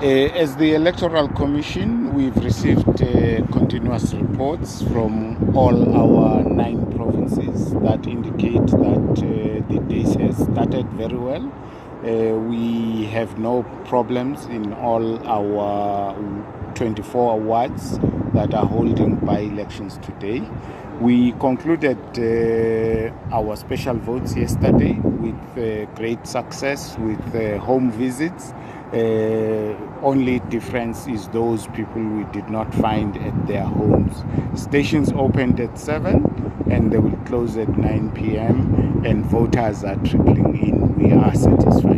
Uh, as the Electoral Commission, we've received uh, continuous reports from all our nine provinces that indicate that uh, the days has started very well. Uh, we have no problems in all our 24 wards that are holding by elections today. We concluded uh, our special votes yesterday with uh, great success with home visits. Uh, only difference is those people we did not find at their homes. Stations opened at 7 and they will close at 9 p.m. and voters are trickling in. We are satisfied.